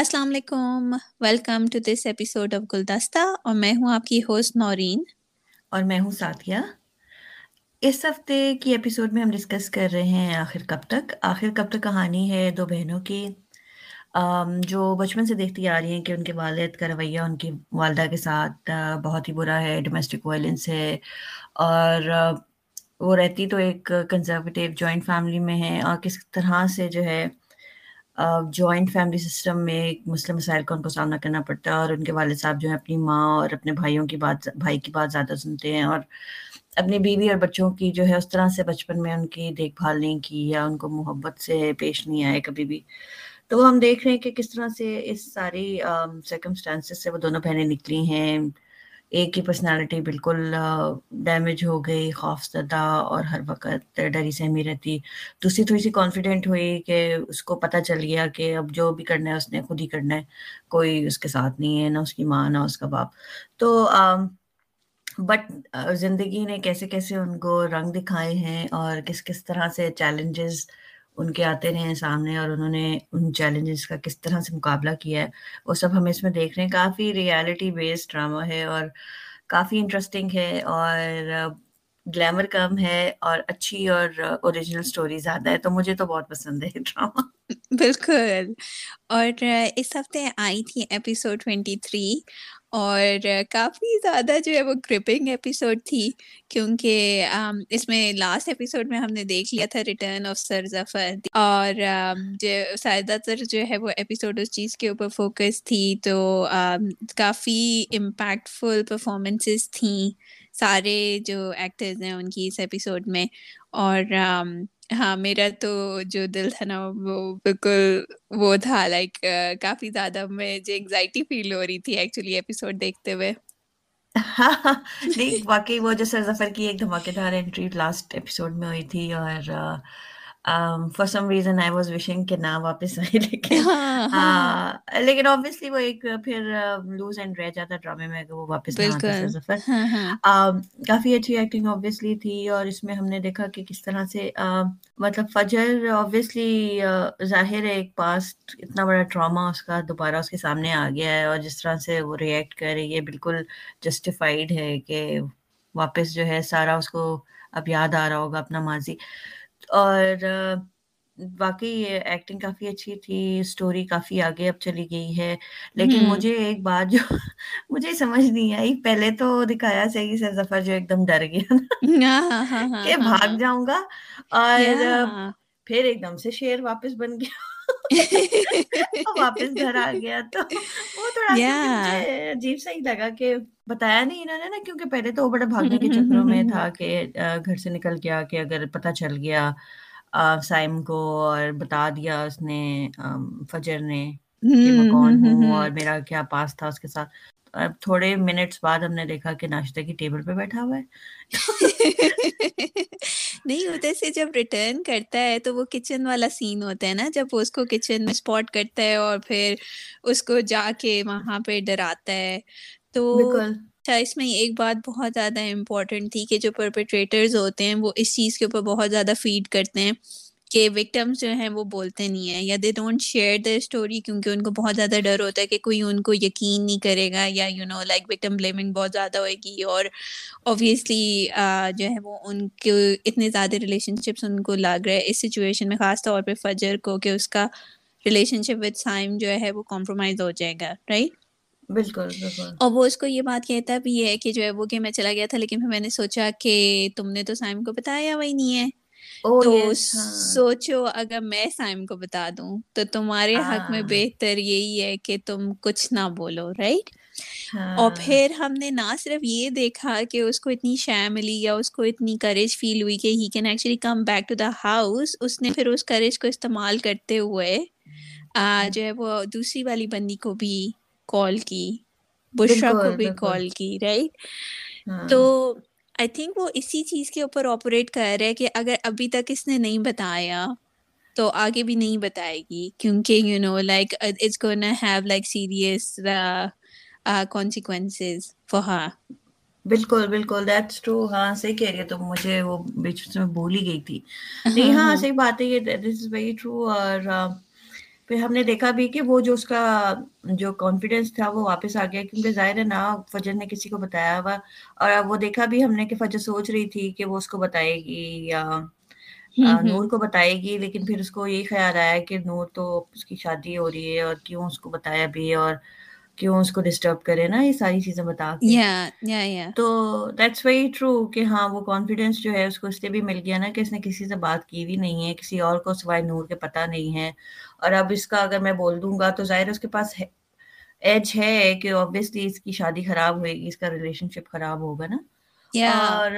السلام علیکم۔ Welcome to this episode of گلدستہ اور میں ہوں آپ کی ہوسٹ نورین۔ اور میں ہوں ساتھیہ۔ اس ہفتے کی ایپیسوڈ میں ہم ڈسکس کر رہے ہیں آخر کب تک؟ آخر کب تک کہانی ہے دو بہنوں کی۔ جو بچپن سے دیکھتی آ رہی ہیں کہ ان کے والد کا رویہ ان کی والدہ کے ساتھ بہت ہی برا ہے ڈومیسٹک وائلنس ہے۔ اور وہ رہتی تو ایک کنزرویٹیو جوائنٹ فیملی میں ہے اور کس طرح سے جو ہے جوائنٹ فیملی سسٹم میں مسلم مسائل کا ان کو سامنا کرنا پڑتا ہے اور ان کے والد صاحب جو ہیں اپنی ماں اور اپنے بھائیوں کی بات، بھائی کی بات زیادہ سنتے ہیں اور اپنی بیوی اور بچوں کی جو ہے اس طرح سے بچپن میں ان کی دیکھ بھال نہیں کی یا ان کو محبت سے پیش نہیں آئے کبھی بھی۔ تو وہ ہم دیکھ رہے ہیں کہ کس طرح سے اس ساری سرکمسٹانسز سے وہ دونوں بہنیں نکلی ہیں۔ ایک کی پرسنالٹی بالکل ڈیمیج ہو گئی، خوف زدہ اور ہر وقت ڈری سہمی رہتی۔ دوسری تھوڑی سی کانفیڈنٹ ہوئی کہ اس کو پتہ چل گیا کہ اب جو بھی کرنا ہے، اس نے خود ہی کرنا ہے۔ کوئی اس کے ساتھ نہیں ہے، نہ اس کی ماں، نہ اس کا باپ۔ تو بٹ زندگی نے کیسے کیسے ان کو رنگ دکھائے ہیں اور کس کس طرح سے چیلنجز ان کے آتے رہے ہیں سامنے اور انہوں نے ان چیلنجز کا کس طرح سے مقابلہ کیا ہے، وہ سب ہم اس میں دیکھ رہے ہیں۔ کافی ریالٹی بیسڈ ڈرامہ ہے اور کافی انٹرسٹنگ ہے اور گلیمر کم ہے اور اچھی اور اوریجنل سٹوری زیادہ ہے، تو مجھے تو بہت پسند ہے ڈرامہ بالکل۔ اور اس ہفتے آئی تھی ایپیسوڈ ٹوینٹی تھری اور کافی زیادہ جو ہے وہ گرپنگ ایپیسوڈ تھی کیونکہ اس میں لاسٹ ایپیسوڈ میں ہم نے دیکھ لیا تھا ریٹرن آف سر ظفر اور جو زیادہ تر جو ہے وہ ایپیسوڈ اس چیز کے اوپر فوکس تھی تو کافی امپیکٹ فل پرفارمنسز تھیں سارے جو ایکٹرز ہیں ان کی اس ایپیسوڈ میں۔ اور ہاں میرا تو جو دل تھا نا، وہ بالکل وہ تھا لائک کافی زیادہ مجھے انگزائٹی فیل ہو رہی تھی ایکچولی ایپیسوڈ دیکھتے ہوئے۔ نہیں، واقعی وہ جو سر ظفر کی ایک دھماکے دھار انٹری لاسٹ ایپیسوڈ میں ہوئی تھی اور for some reason I was wishing کہ نہ واپس آئے لیکن۔ لیکن آبویسلی وہ ایک پھر لوز اینڈ رہ جاتا ڈرامے میں اگر وہ واپس نہ ہاں، کافی اچھی ایکٹنگ آبویسلی تھی اور اس میں ہم نے دیکھا کہ کس طرح سے مطلب فجر آبویسلی ظاہر ہے ایک پاسٹ اتنا بڑا ڈراما اس کا دوبارہ اس کے سامنے آ گیا ہے اور جس طرح سے وہ ریئیکٹ کر رہی ہے بالکل جسٹیفائڈ ہے کہ واپس جو ہے سارا اس کو اب یاد آ رہا ہوگا اپنا ماضی اور واقعی ایکٹنگ کافی اچھی تھی اسٹوری کافی آگے اب چلی گئی ہے۔ لیکن مجھے ایک بات جو مجھے سمجھ نہیں آئی پہلے تو دکھایا صحیح سے ظفر جو ایک دم ڈر گیا نا کہ بھاگ جاؤں گا۔ اور پھر ایک دم سے شیر واپس بن گیا۔ واپس گھر آ گیا تو وہ تھوڑا عجیب سا ہی لگا کہ بتایا نہیں انہوں نے نا کیونکہ پہلے تو وہ بڑا بھاگنے کے چکروں میں تھا کہ گھر سے نکل گیا کہ اگر پتہ چل گیا سائم کو اور بتا دیا اس نے فجر نے کہ میں کون ہوں اور میرا کیا پاس تھا اس کے ساتھ اب تھوڑے منٹس بعد ہم نے دیکھا کہ ناشتے کی ٹیبل پہ بیٹھا ہوا ہے۔ نہیں ادھر سے جب ریٹرن کرتا ہے تو وہ کچن والا سین ہوتا ہے نا جب وہ اس کو کچن میں اسپاٹ کرتا ہے اور پھر اس کو جا کے وہاں پہ ڈراتا ہے۔ تو اچھا اس میں ایک بات بہت زیادہ امپورٹنٹ تھی کہ جو پرپیٹریٹرز ہوتے ہیں وہ اس چیز کے اوپر بہت زیادہ فیڈ کرتے ہیں۔ کہ وکٹمس جو ہیں وہ بولتے نہیں ہیں یا they don't share the story کیونکہ ان کو بہت زیادہ ڈر ہوتا ہے کہ کوئی ان کو یقین نہیں کرے گا یا you know like victim blaming بہت زیادہ ہوئے گی اور اوبویسلی جو ہے وہ ان کے اتنے زیادہ ریلیشن شپس ان کو لگ رہے اس سچویشن میں خاص طور پہ فجر کو کہ اس کا ریلیشن شپ وتھ سائم جو ہے وہ کمپرومائز ہو جائے گا رائٹ بالکل اور وہ اس کو یہ بات کہتا بھی ہے کہ جو ہے وہ کہ میں چلا گیا تھا لیکن میں نے سوچا کہ تم نے تو سائم کو بتایا وہی نہیں ہے۔ تو ہاں۔ سوچو اگر میں سائم کو بتا دوں تو تمہارے حق میں ہاں۔ بہتر یہی ہے کہ تم کچھ نہ بولو رائٹ اور ہاں۔ پھر ہم نے نہ صرف یہ دیکھا کہ اس کو اتنی شے ملی یا اس کو اتنی کریج فیل ہوئی کہ he can actually come back to the house اس نے پھر اس کریج کو استعمال کرتے ہوئے جو ہے وہ دوسری والی بندی کو بھی کال کی بشرا کو بھی کال کی رائٹ تو آئی تھنک وہ اسی چیز کے اوپر آپریٹ کر رہے کہ اگر ابھی تک اس نے نہیں بتایا تو آگے بھی نہیں بتائے گی۔ کیونکہ you know like it's gonna have like serious consequences for her بالکل بالکل دیٹس ٹرو ہاں صحیح کہہ رہی ہے تو مجھے وہ بیچ میں بھول ہی گئی تھی۔ نہیں ہاں صحیح بات ہے یہ دس از ویری ٹرو اور پھر ہم نے دیکھا بھی کہ وہ جو اس کا جو کانفیڈینس تھا وہ واپس آ گیا کیونکہ ظاہر ہے نا فجر نے کسی کو بتایا ہوا اور وہ دیکھا بھی ہم نے کہ فجر سوچ رہی تھی کہ وہ اس کو بتائے گی یا نور کو بتائے گی لیکن پھر اس کو یہی خیال آیا کہ نور تو اس کی شادی ہو رہی ہے اور کیوں اس کو بتایا بھی اور کیوں اس کو ڈسٹرب کرے نا یہ ساری چیزیں بتا کے۔ تو دیٹس ویری ٹرو کہ ہاں وہ کانفیڈینس جو ہے اس کو اس لیے بھی مل گیا نا کہ اس نے کسی سے بات کی بھی نہیں ہے کسی اور کو سوائے نور کے پتہ نہیں ہے۔ اور اب اس کا اگر میں بول دوں گا تو ظاہر اس کے پاس ایج ہے کہ آبویسلی اس کی شادی خراب ہوئے گی اس کا ریلیشن شپ خراب ہوگا نا۔ اور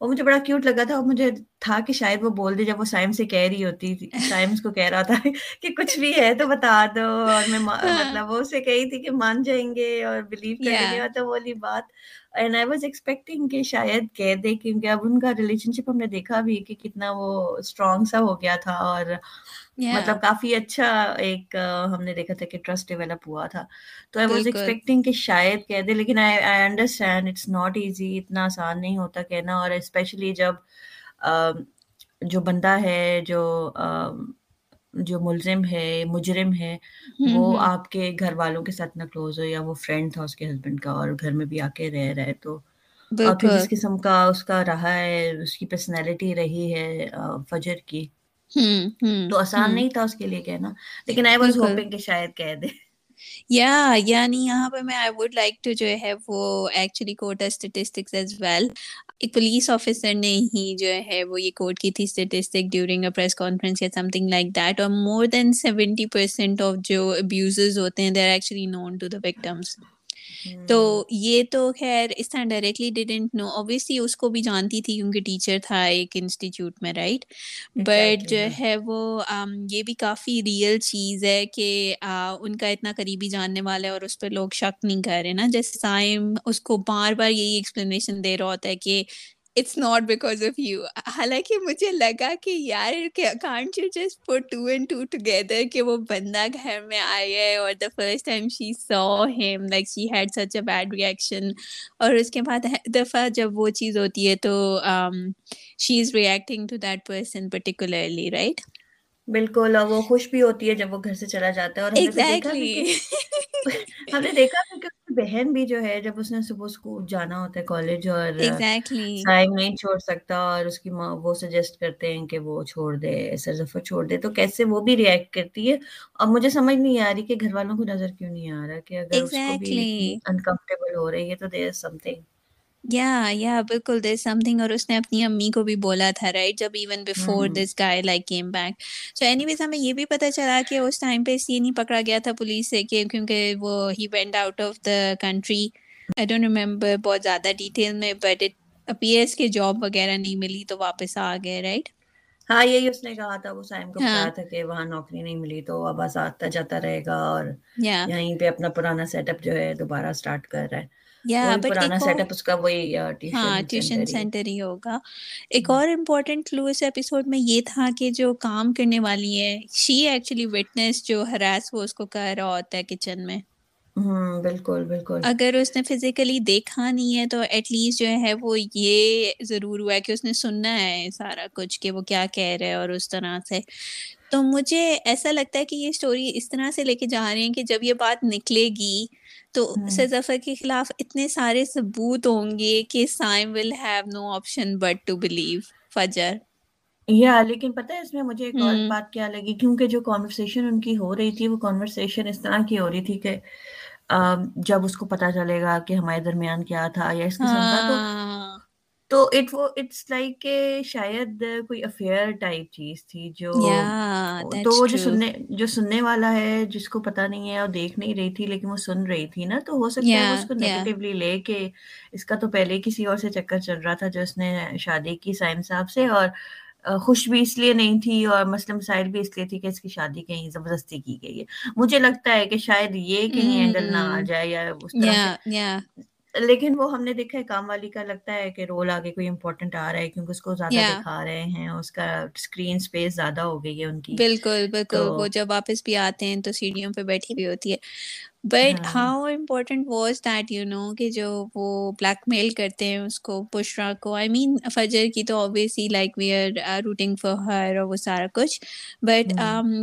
وہ مجھے بڑا کیوٹ لگا تھا اور مجھے تھا کہ شاید وہ بول دے جب وہ سائم سے کہہ رہی ہوتی تھی سائم کو کہہ رہا تھا کہ کچھ بھی ہے تو بتا دو اور میں مطلب وہ اسے کہی تھی کہ مان جائیں گے اور بلیو کریں گے تو والی بات۔ اینڈ آئی واز ایکسپیکٹنگ کہ شاید کہہ دے کیونکہ اب ان کا ریلیشن شپ ہم نے دیکھا بھی کہ کتنا وہ اسٹرانگ سا ہو گیا تھا اور مطلب کافی اچھا ایک ہم نے دیکھا تھا کہ ٹرسٹ ڈیولپ ہوا تھا۔ تو آئی واز ایکسپیکٹنگ کہ شاید کہہ دے لیکن I understand it's not easy اتنا آسان نہیں ہوتا کہنا اور اسپیشلی جب جو بندہ ہے جو جو ملزم ہے مجرم ہے وہ آپ کے گھر والوں کے ساتھ نہ کلوز ہو یا وہ فرینڈ تھا اس کے ہسبینڈ کا اور گھر میں بھی آ کے رہ رہے تو اور پھر جس قسم کا اس کا رہا ہے اس کی پرسنالٹی رہی ہے فجر کی تو آسان نہیں تھا اس کے لیے کہنا لیکن آئی واز ہوپنگ کہ شاید کہہ دے۔ یا یعنی یہاں پہ میں آئی ووڈ لائک ٹو جو ہے وہ actually quote statistics as well ایک پولیس آفیسر نے ہی جو ہے وہ یہ کوٹ کی تھی statistic during a press conference یا سم تھنگ لائک دیٹ اور more than seventy percent of جو ابیوزز ہوتے ہیں they are actually known to the victims تو یہ تو خیر اس طرح ڈائریکٹلی ڈیڈنٹ نو اوبیسلی اس کو بھی جانتی تھی کیونکہ ٹیچر تھا ایک انسٹیٹیوٹ میں رائٹ بٹ جو ہے وہ یہ بھی کافی ریئل چیز ہے کہ ان کا اتنا قریبی جاننے والا ہے اور اس پہ لوگ شک نہیں کر رہے نا۔ جیسے سائم اس کو بار بار یہی ایکسپلینیشن دے رہا ہوتا ہے کہ it's not because of you حالانکہ مجھے لگا کہ یار can't you just put two and two together کہ وہ بندہ گھر میں آیا ہے اور the first time she saw him like she had such a bad reaction اور اس کے بعد دفعہ جب وہ چیز ہوتی ہے تو she is reacting to that person particularly right بالکل اور وہ خوش بھی ہوتی ہے جب وہ گھر سے چلا جاتا ہے اور ہم نے دیکھا بہن بھی جو ہے جب اس نے صبح اسکول جانا ہوتا ہے کالج اور ٹائم نہیں چھوڑ سکتا اور اس کی ماں وہ سجیسٹ کرتے ہیں کہ وہ چھوڑ دے سر ظفر چھوڑ دے تو کیسے وہ بھی ریئیکٹ کرتی ہے؟ اور مجھے سمجھ نہیں آ رہی کہ گھر والوں کو نظر کیوں نہیں آ رہا کہ اگر اس کو بھی انکمفرٹیبل ہو رہی ہے تو دیر سم تھنگ یا یا بالکل دیر سم تھنگ اور اس نے اپنی امی کو بھی بولا تھا رائٹ جب even before this guy like came back so anyways ہمیں یہ بھی پتہ چلا کہ اس ٹائم پہ اس لیے نہیں پکڑا گیا تھا پولیس سے کہ کیونکہ وہ ہی went out of the country I don't remember بہت زیادہ ڈیٹیل میں بٹ اٹ اپیئرس کے جاب وغیرہ نہیں ملی تو واپس آ گئے رائٹ ہاں یہی اس نے کہا تھا وہ سائم کو بتایا تھا کہ وہاں نوکری نہیں ملی تو اب آتا جاتا رہے گا اور یہیں پہ اپنا پرانا سیٹ اپ جو ہے دوبارہ اسٹارٹ کر رہا ہے۔ ٹیوشن سینٹر ہی ہوگا ایک اور کلو اس ایپیسوڈ میں یہ تھا کہ جو کام کرنے والی ہے شی ایکچولی وٹنس جو ہراس وہ اس کو کر رہا ہوتا ہے کچن میں بالکل بالکل اگر اس نے فزیکلی دیکھا نہیں ہے تو ایٹ لیسٹ جو ہے وہ یہ ضرور ہوا ہے کہ اس نے سننا ہے سارا کچھ کہ وہ کیا کہہ رہے اور اس طرح سے تو مجھے ایسا لگتا ہے کہ یہ اسٹوری اس طرح سے لے کے جا رہے ہیں کہ جب یہ بات نکلے گی تو ظفر کے خلاف اتنے سارے ثبوت ہوں گے کہ Saim will have no option but to believe Fajr. یا لیکن پتہ ہے اس میں مجھے ایک اور بات کیا لگی کیونکہ جو کانورسیشن ان کی ہو رہی تھی وہ کانورسیشن اس طرح کی ہو رہی تھی کہ جب اس کو پتا چلے گا کہ ہمارے درمیان کیا تھا یا اس قسم کا تو ہاں۔ تو اٹ وہ اٹس لائک کہ شاید کوئی افیئر ٹائپ چیز تھی جو تو جو سننے جو سننے والا ہے جس کو پتا نہیں ہے اور دیکھ نہیں رہی تھی لیکن وہ سن رہی تھی نا تو ہو سکتا ہے اس کو نیگیٹولی لے کے اس کا تو پہلے کسی اور سے چکر چل رہا تھا جو اس نے شادی کی سائم صاحب سے اور خوش بھی اس لیے نہیں تھی اور مسئلہ مسائل بھی اس لیے تھی کہ اس کی شادی کہیں زبردستی کی گئی ہے۔ مجھے لگتا ہے کہ شاید یہ کہیں اینگل نہ آ جائے یا اس طرح لیکن وہ ہم نے دیکھا ہے کام والی کا لگتا ہے کہ رول آگے کوئی امپورٹنٹ آ رہا ہے کیونکہ اس کو زیادہ دکھا رہے ہیں اس کا اسکرین اسپیس زیادہ ہو گئی ہے ان کی۔ بالکل بالکل۔ وہ جب واپس بھی آتے ہیں تو سیڑھیوں پہ بیٹھی ہوئی ہوتی ہے۔ But how important was that you know کہ جو وہ بلیک میل کرتے ہیں اس کو بشرا کو۔ آئی مین فجر کی تو obviously like we are rooting for her اور وہ سارا کچھ۔ بٹ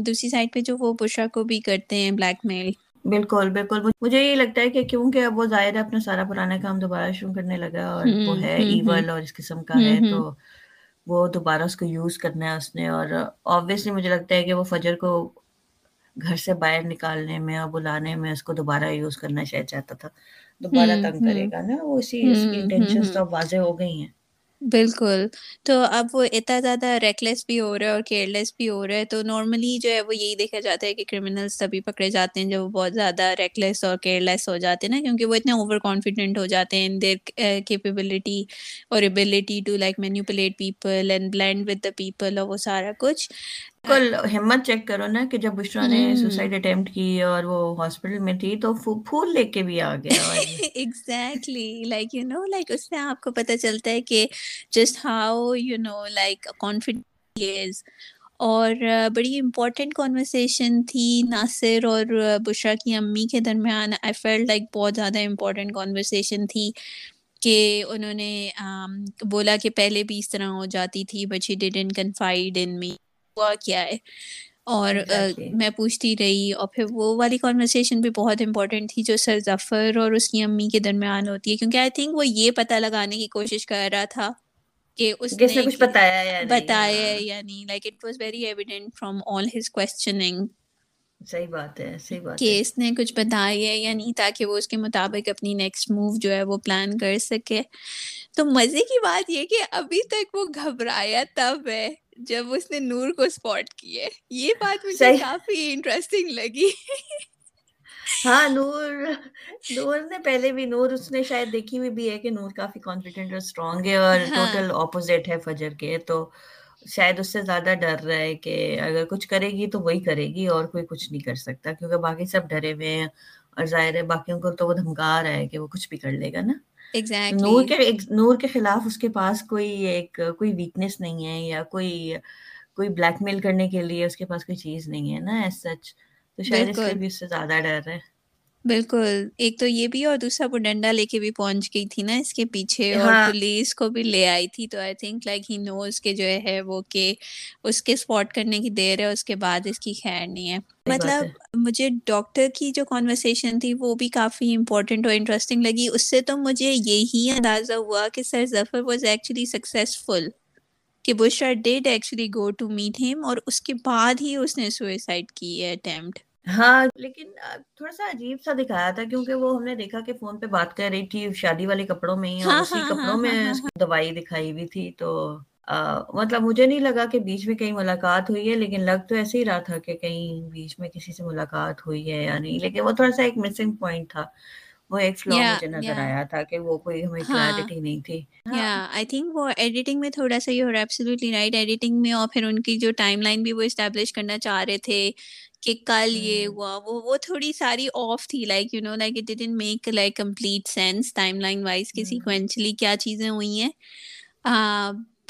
دوسری سائڈ پہ جو وہ بشرا کو بھی کرتے ہیں بلیک میل بالکل بالکل۔ مجھے یہ لگتا ہے کہ کیونکہ اب وہ ظاہر ہے اپنا سارا پرانا کام دوبارہ شروع کرنے لگا اور وہ ہے ایول اور اس قسم کا ہے تو وہ دوبارہ اس کو یوز کرنا ہے اس نے اور آبویسلی مجھے لگتا ہے کہ وہ فجر کو گھر سے باہر نکالنے میں اور بلانے میں اس کو دوبارہ یوز کرنا شاید چاہتا تھا۔ دوبارہ تنگ کرے گا نا وہ اسی اس کی انٹینشن تو واضح ہو گئی ہیں۔ بالکل۔ تو اب وہ اتنا زیادہ ریکلیس بھی ہو رہا ہے اور کیئر لیس بھی ہو رہا ہے، تو نارملی جو ہے وہ یہی دیکھا جاتا ہے کہ کرمنلس تبھی پکڑے جاتے ہیں جب وہ بہت زیادہ ریکلیس اور کیئر لیس ہو جاتے ہیں نا، کیونکہ وہ اتنے اوور کانفیڈنٹ ہو جاتے ہیں ان دیر کیپیبلٹی اور ability to like manipulate people and blend with the people اور وہ سارا کچھ۔ بالکل ہمت چیک کرو نا کہ جب بشرا نے سوسائڈ اٹیمپٹ کی اور وہ ہاسپٹل میں تھی تو پھول لے کے بھی آ گیا۔ Exactly like you know like اس سے آپ کو پتہ چلتا ہے کہ just how you know like confidence اور بڑی امپورٹنٹ کانورسیشن تھی ناصر اور بشرا کی امی کے درمیان۔ آئی فیل لائک بہت زیادہ امپورٹنٹ کانورسیشن تھی کہ انہوں نے بولا کہ پہلے بھی اس طرح ہو جاتی تھی بٹ ہی ڈیڈنٹ کنفائڈ ان می ہوا کیا ہے۔ اور میں پوچھتی رہی اور پھر وہ والی کانورسیشن بھی بہت امپورٹنٹ تھی جو سر ظفر اور اس کی امی کے درمیان ہوتی ہے۔ کیونکہ آئی تھنک وہ یہ پتہ لگانے کی کوشش کر رہا تھا کہ اس نے کچھ بتایا بتایا یا نہیں۔ Like it was very evident from all his questioning صحیح بات ہے صحیح بات کہ اس نے کچھ بتایا یا نہیں تاکہ وہ اس کے مطابق اپنی نیکسٹ موو جو ہے وہ پلان کر سکے۔ تو مزے کی بات یہ کہ ابھی تک وہ گھبرایا تب ہے۔ جب اس نے نور کو اسپاٹ کی ہے یہ بات مجھے کافی انٹرسٹنگ لگی۔ ہاں نور نور نے پہلے بھی نور اس نے شاید دیکھی ہوئی بھی ہے کہ نور کافی کانفیڈنٹ اور اسٹرانگ ہے اور ٹوٹل ہاں۔ اپوزٹ ہے فجر کے تو شاید اس سے زیادہ ڈر رہا ہے کہ اگر کچھ کرے گی تو وہی کرے گی اور کوئی کچھ نہیں کر سکتا کیونکہ باقی سب ڈرے ہوئے ہیں اور ظاہر ہے باقیوں کو تو وہ دھمکا رہا ہے کہ وہ کچھ بھی کر لے گا نا۔ نور کے نور کے خلاف اس کے پاس کوئی ایک کوئی ویکنیس نہیں ہے یا کوئی کوئی بلیک میل کرنے کے لیے اس کے پاس کوئی چیز نہیں ہے نا ایز سچ تو شاید اس بھی اس سے زیادہ ڈر ہے۔ بالکل۔ ایک تو یہ بھی اور دوسرا وہ ڈنڈا لے کے بھی پہنچ گئی تھی نا اس کے پیچھے اور پولیس کو بھی لے آئی تھی۔ تو آئی تھنک لائک ہی نوز کے جو ہے وہ کہ اس کے اسپاٹ کرنے کی دیر ہے اس کے بعد اس کی خیر نہیں ہے۔ مطلب مجھے ڈاکٹر کی جو کانورسیشن تھی وہ بھی کافی امپورٹنٹ اور انٹرسٹنگ لگی۔ اس سے تو مجھے یہی اندازہ ہوا کہ sir Zafar was actually successful کہ Bushra did actually go to meet him اور اس کے بعد ہی اس نے سوئسائڈ کی ہے اٹیمپٹ ہاں لیکن تھوڑا سا عجیب سا دکھایا تھا کیونکہ وہ ہم نے دیکھا کہ فون پہ بات کر رہی تھی شادی والے کپڑوں میں ہی اور ہاں، اسی ہاں، کپڑوں ہاں، میں دوائی دکھائی ہوئی تھی تو مطلب مجھے نہیں لگا کہ بیچ میں کہیں ملاقات ہوئی ہے لیکن لگ تو ایسے ہی رہا تھا کہ کہیں بیچ میں کسی سے ملاقات ہوئی ہے یا نہیں لیکن وہ تھوڑا سا ایک مسنگ پوائنٹ تھا۔ وہ ایک فلو مجھے نظر آیا تھا کہ وہ کوئی ہمیں کلیئرٹی نہیں تھی۔ یا آئی تھنک وہ ایڈیٹنگ میں تھوڑا سا یہ ایبسلیوٹلی رائٹ ایڈیٹنگ میں اور پھر ان کی جو ٹائم لائن بھی وہ اسٹیبلش کرنا چاہ رہے تھے۔ کہ کل یہ ہوا وہ وہ تھوڑی ساری آف تھی like you know like it didn't make like complete sense timeline wise کہ سیکوینشلی کیا چیزیں ہوئی ہیں۔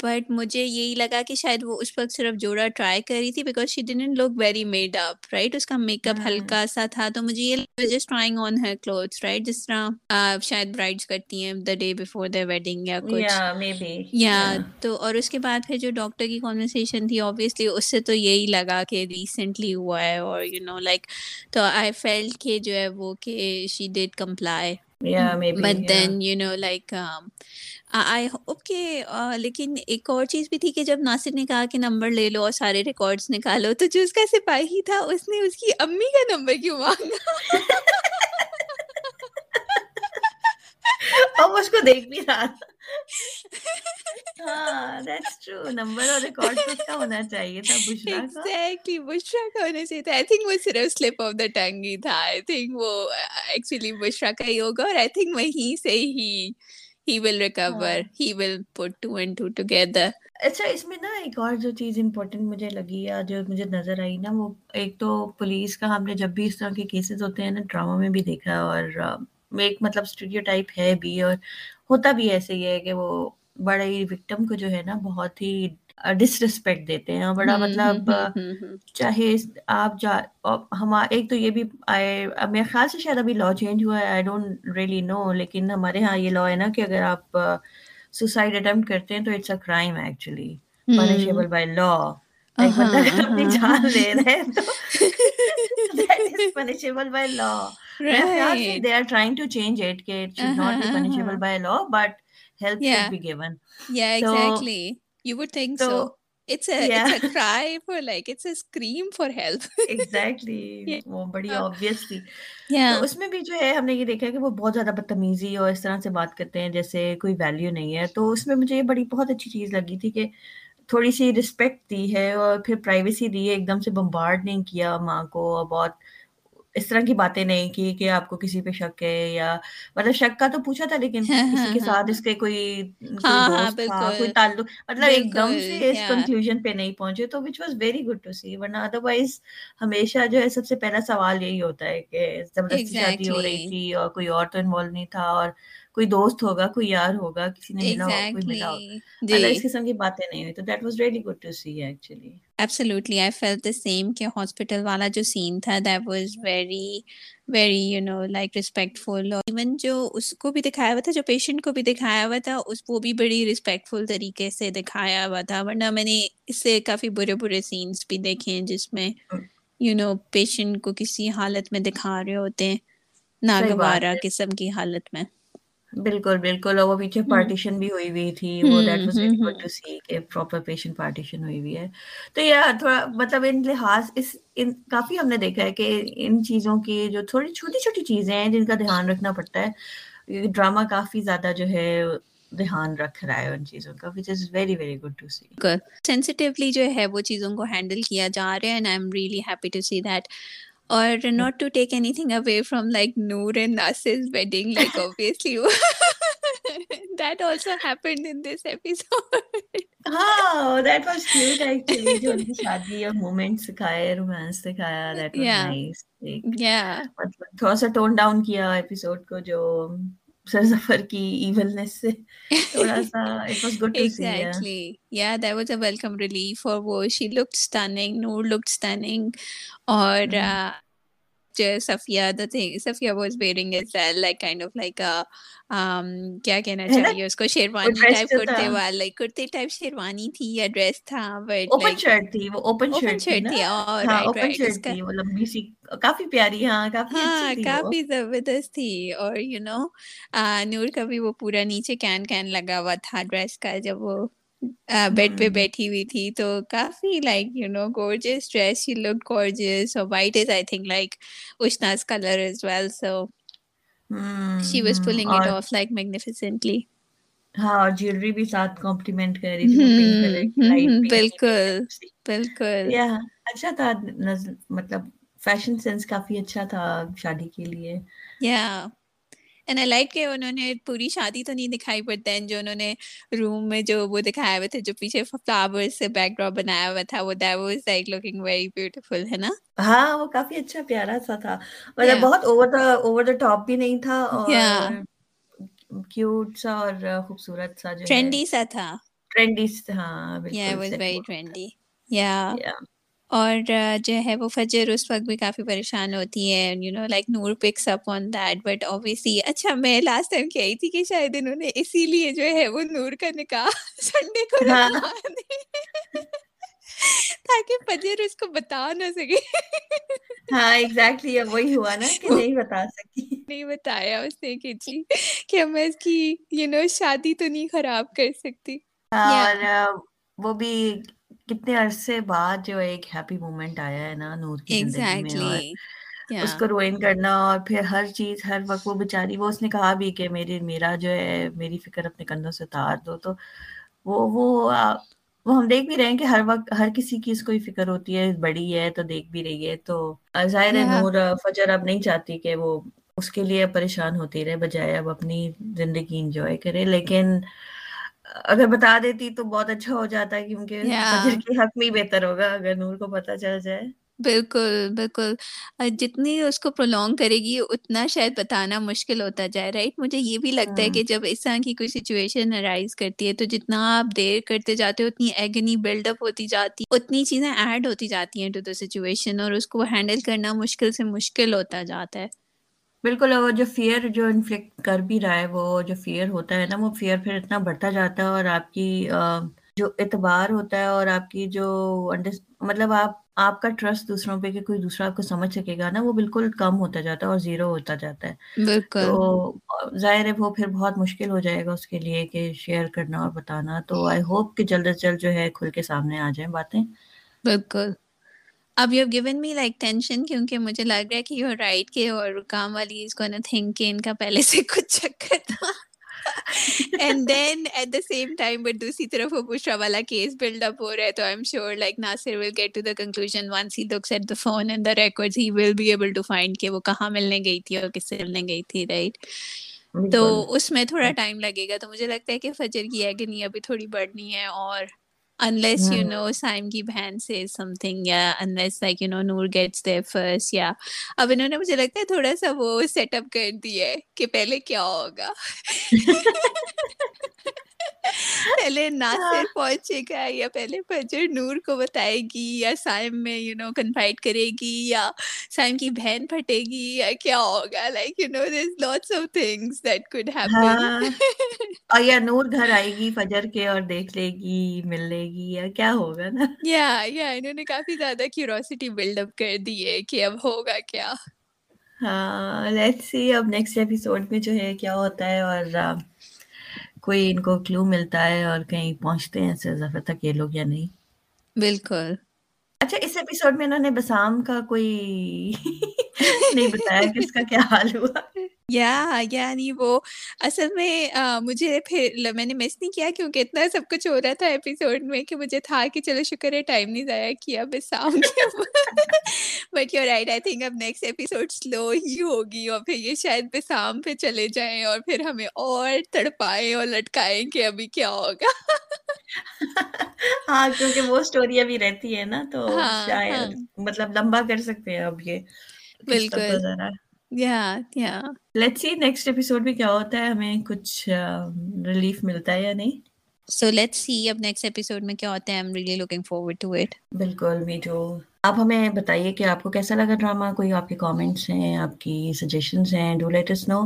بٹ مجھے یہی لگا کہ شاید وہ اس وقت صرف جوڑا ٹرائی کر رہی تھی because she didn't look very made up right اس کا میک اپ ہلکا سا تھا تو مجھے یہ just trying on her clothes right جس طرح شاید برائڈس کرتی ہیں the day before the wedding یا کچھ۔ یا تو اور اس کے بعد پھر جو ڈاکٹر کی کانورسیشن تھی آبویسلی اس سے تو یہی لگا کہ ریسنٹلی ہوا ہے اور یو نو لائک تو آئی فیل کہ جو ہے وہ کہ she did comply but then you know like I hope کہ لیکن ایک اور چیز بھی تھی کہ جب ناصر نے کہا کہ نمبر لے لو اور سارے ریکارڈس نکالو تو جو اس کا سپاہی تھا اس نے اس کی امی کا نمبر کیوں مانگا اس کو دیکھ بھی رہا ہاں نمبر اور ریکارڈ کا ہونا چاہیے تھا بشرا کا بشرا کا ہونا چاہیے تھا آئی تھنک وہ صرف سلپ آف دا ٹنگ ہی تھا آئی تھنک وہ ایکچولی بشرا کا ہی ہوگا اور آئی تھنک وہیں سے he he will recover he will put two and two together اچھا اس میں نا ایک اور جو چیز امپورٹنٹ مجھے لگی یا جو مجھے نظر آئی نا وہ ایک تو پولیس کا ہم نے جب بھی اس طرح کے کیسز ہوتے ہیں نا ڈرامہ میں بھی دیکھا اور ایک مطلب اسٹوڈیو ٹائپ ہے بھی اور ہوتا بھی ایسے ہی ہے کہ وہ بڑا ہی وکٹم کو جو ہے نا بہت ہی ڈس رسپیکٹ دیتے ہیں بڑا مطلب چاہے آپ جا ہم ایک تو یہ بھی میرے خیال سے شاید ابھی لا چینج ہوا ہے آئی ڈونٹ ریئلی نو لیکن ہمارے ہاں یہ لا ہے نا کہ اگر آپ سوسائڈ اٹمپٹ کرتے ہیں تو it's a crime actually punishable by law اپنی جان لے رہے ہیں تو punishable by law they are trying to change it کہ it should not be punishable by law but help yeah. should be given. Yeah, exactly. So, you would think so. so. It's a yeah. it's a cry for like it's a scream for help. exactly. وہ بڑی obvious تھی. تو اس میں بھی جو ہے ہم نے یہ دیکھا کہ وہ بہت زیادہ بدتمیزی اور اس طرح سے بات کرتے ہیں جیسے کوئی ویلیو نہیں ہے تو اس میں مجھے یہ بڑی بہت اچھی چیز لگی تھی کہ تھوڑی سی رسپیکٹ دی ہے اور پھر پرائیویسی دی ہے ایک دم سے بمبارڈ نہیں کیا ماں کو بہت اس طرح کی باتیں نہیں کی کہ آپ کو کسی پہ شک ہے یا مطلب شک کا تو پوچھا تھا لیکن ہاں، کسی ہاں، کے ساتھ ہاں۔ اس کے کوئی کوئی تعلق مطلب ایک دم سے اس کنکلوژن پہ نہیں پہنچے تو which was very good to see ورنہ ادر وائز ہمیشہ جو ہے سب سے پہلا سوال یہی ہوتا ہے کہ زبردستی شادی ہو رہی تھی اور کوئی اور تو انوالو نہیں تھا اور کوئی دوست ہوگا کوئی یار ہوگا کسی نے ملا ہو کوئی ملا ہو اس قسم کی باتیں نہیں ہوئی تو that was really good to see actually absolutely I feel the same کہ ہاسپٹل والا جو سین تھا that was very very you know like respectful even جو اس کو بھی دکھایا ہوا تھا جو پیشنٹ کو بھی دکھایا ہوا تھا اس وہ بھی بڑی ریسپیکٹ فل طریقے سے دکھایا ہوا تھا۔ ورنہ میں نے اس سے کافی برے برے سینس بھی دیکھے ہیں جس میں یو نو پیشنٹ کو کسی حالت میں دکھا رہے ہوتے ہیں ناگوارا قسم کی حالت میں۔ بالکل بالکل اور وہ پیچھے پارٹیشن بھی ہوئی ہوئی تھی وہ that was very good to see کہ پراپر پیشنٹ پارٹیشن ہوئی ہوئی ہے۔ تو یہ تھوڑا مطلب ان لحاظ اس ان کافی ہم نے دیکھا ہے کہ ان چیزوں کی جو تھوڑی چھوٹی چھوٹی چیزیں ہیں جن کا دھیان رکھنا پڑتا ہے ڈرامہ کافی زیادہ جو ہے دھیان رکھ رہا ہے ان چیزوں کا which is very very good to see sensitively جو ہے وہ چیزوں کو ہینڈل کیا جا رہا ہے and I am really happy to see that اور not to take anything away from like Noor and Nasir's wedding like obviously that also happened in this episode ہاں دیٹ واز کیوٹ ایکچولی جو ان کی شادی اور moment سکھائے romance دکھایا that was nice یا مطلب تھوڑا سا ٹون ڈاؤن کیا ایپیسوڈ کو جو سر ظفر کی ایولنس سے تھوڑا سا it was good to see exactly یا that was a welcome relief for وہ she looked stunning nor looked stunning اور لائک کیا کہنا چاہیے اس کو شیروانی ٹائپ کرتے والا کرتے ٹائپ شیروانی تھی یا ڈریس تھا بٹ اوپن شرٹ تھی وہ اوپن شرٹ تھی اور اوپن شرٹ تھی وہ لمبی سی کافی پیاری ہاں کافی ہاں کافی زبردست تھی اور یو نو نور کا بھی وہ پورا نیچے کین کین لگا ہوا تھا ڈریس کا جب وہ بیڈ پہ بیٹھی ہوئی تھی تو کافی like you know gorgeous dress you look gorgeous اور white is I think like Ushna's colour as well so she was pulling it off like magnificently ہاں اور جیولری بھی ساتھ کمپلیمنٹ کر رہی تھی بالکل بالکل۔ اچھا تھا مطلب فیشن سینس کافی اچھا تھا شادی کے لیے۔ یا اینڈ آئی لائک کہ انہوں نے پوری شادی تو نہیں دکھائی بٹ دین جو انہوں نے روم میں جو وہ دکھایا ہوئے تھے جو پیچھے فلاور سے بیک ڈراپ بنایا ہوا تھا وہ that was like looking very beautiful ہے نا؟ ہاں وہ کافی اچھا پیارا سا تھا۔ مطلب بہت over the over the top بھی نہیں تھا اور کیوٹ سا اور خوبصورت سا جو ٹرینڈی سا تھا۔ ٹرینڈی ہاں بالکل یا واز ویری ٹرینڈی یا اور جو ہے وہ فجر اس وقت بھی کافی پریشان ہوتی ہے you know like Noor picks up on that but obviously اچھا میں لاسٹ ٹائم کہی تھی کہ شاید انہوں نے اسی لیے جو ہے وہ نور کا نکاح سنڈے کو تاکہ فجر اس کو بتا نہ سکے۔ ہاں ایگزیکٹلی وہی ہوا نا کہ نہیں بتا سکی۔ نہیں بتایا اس نے کہ جی کہ میں اس کی یو نو شادی تو نہیں خراب کر سکتی۔ اور وہ بھی کتنے عرصے بعد جو ایک ہیپی مومنٹ آیا ہے نا نور کی زندگی میں اور اس کو روئن کرنا اور پھر ہر چیز ہر وقت وہ بیچاری وہ اس نے کہا بھی کہ میری میرا جو ہے میری فکر اپنے کندھوں سے اتار دو تو وہ وہ وہ ہم دیکھ بھی رہے ہیں کہ ہر وقت ہر کسی کی اس کو فکر ہوتی ہے بڑی ہے تو دیکھ بھی رہی ہے تو ظاہر ہے نور فجر اب نہیں چاہتی کہ وہ اس کے لیے پریشان ہوتی رہے بجائے اب اپنی زندگی انجوائے کرے لیکن اگر بتا دیتی تو بہت اچھا ہو جاتا کیونکہ فجر کے حق میں بہتر ہوگا اگر نور کو پتا چل جائے۔ بالکل بالکل۔ جتنی اس کو پرولونگ کرے گی اتنا شاید بتانا مشکل ہوتا جائے رائٹ مجھے یہ بھی لگتا ہے کہ جب اس طرح کی کوئی سچویشن ارائز کرتی ہے تو جتنا آپ دیر کرتے جاتے ہو اتنی ایگنی بلڈ اپ ہوتی جاتی اتنی چیزیں ایڈ ہوتی جاتی ہیں ٹو دا سچویشن اور اس کو ہینڈل کرنا مشکل سے مشکل ہوتا جاتا ہے۔ بالکل اور جو فیئر جو انفلیکٹ کر بھی رہا ہے وہ جو فیئر ہوتا ہے نا وہ فیئر پھر اتنا بڑھتا جاتا ہے اور آپ کی جو اعتبار ہوتا ہے اور آپ کی جو مطلب آپ آپ کا ٹرسٹ دوسروں پہ کہ کوئی دوسرا آپ کو سمجھ سکے گا نا وہ بالکل کم ہوتا جاتا ہے اور زیرو ہوتا جاتا ہے۔ بالکل۔ تو ظاہر ہے وہ پھر بہت مشکل ہو جائے گا اس کے لیے کہ شیئر کرنا اور بتانا۔ تو آئی ہوپ کہ جلد از جلد جو ہے کھل کے سامنے آ جائیں باتیں۔ بالکل۔ اب you given me like tension کیونکہ مجھے لگ رہا ہے کہ یو رائٹ کے اور کام والی اس کو نا تھنک کہ ان کا پہلے سے کچھ چکر تھا۔ And then at the same time but دوسری طرف وہ بشرا والا کیس بلڈ اپ ہو رہا ہے تو I am sure like Nasir will get to the conclusion once he looks at the phone and the he will be able to find کہ وہ کہاں ملنے گئی تھی اور کس سے ملنے گئی تھی رائٹ تو اس میں تھوڑا ٹائم لگے گا تو مجھے لگتا ہے کہ فجر کی ہے کہ نہیں ابھی تھوڑی بڑھنی ہے اور unless you know سائم کی بہن سے سم تھنگ یا unless like you know Noor gets there first یا اب انہوں نے مجھے لگتا ہے تھوڑا سا وہ سیٹ اپ کر دیا ہے کہ پہلے کیا ہوگا پہلے ناصر پہنچے گا یا پہلے فجر نور کو بتائے گی یا سائم میں یو نو کنفائڈ کرے گی یا سائم کی بہن پھٹے گی یا کیا ہوگا like you know there lots of things that could happen اور یا نور گھر آئے گی فجر کے اور دیکھ لے گی مل لے گی یا کیا ہوگا نا یا یا انہوں نے کافی زیادہ کیوروسٹی بلڈ اپ کر دی ہے کہ اب ہوگا کیا ہاں لیٹس سی اب نیکسٹ ایپیسوڈ میں جو ہے کیا ہوتا ہے اور کوئی ان کو کلو ملتا ہے اور کہیں پہنچتے ہیں ظفر تک یہ لوگ یا نہیں؟ بالکل۔ اچھا اس ایپیسوڈ میں انہوں نے بسام کا کوئی نہیں بتایا کہ اس کا کیا حال ہوا۔ یا یعنی وہ اصل میں مجھے پھر میں نے مس نہیں کیا کیونکہ اتنا سب کچھ ہو رہا تھا ایپیسوڈ میں کہ مجھے تھا کہ چلو شکر ہے ٹائم نہیں ضائع کیا بس شام but you right I think اب نیکسٹ ایپیسوڈ سلو ہی ہوگی اور پھر یہ شاید بسام پہ چلے جائیں اور پھر ہمیں اور تڑپائیں اور لٹکائیں کہ ابھی کیا ہوگا۔ ہاں کیونکہ وہ اسٹوری ابھی رہتی ہے نا تو ہاں، شاید ہاں۔ مطلب لمبا کر سکتے ہیں اب یہ۔ بالکل۔ لیٹس سی نیکسٹ ایپیسوڈ میں کیا ہوتا ہے ہمیں کچھ ریلیف ملتا ہے یا نہیں۔ سو لیٹس سی اب نیکسٹ ایپیسوڈ میں کیا ہوتا ہے am really looking forward to it بالکل میٹو آپ ہمیں بتائیے کہ آپ کو کیسا لگا ڈرامہ؟ کوئی آپ کے کامنٹس ہیں آپ کی سجیشنس ہیں؟ ڈو لیٹ اس نو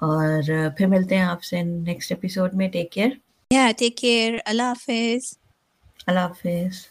اور پھر ملتے ہیں آپ سے نیکسٹ ایپیسوڈ میں. ٹیک کیئر یا ٹیک کیئر اللہ حافظ. اللہ حافظ.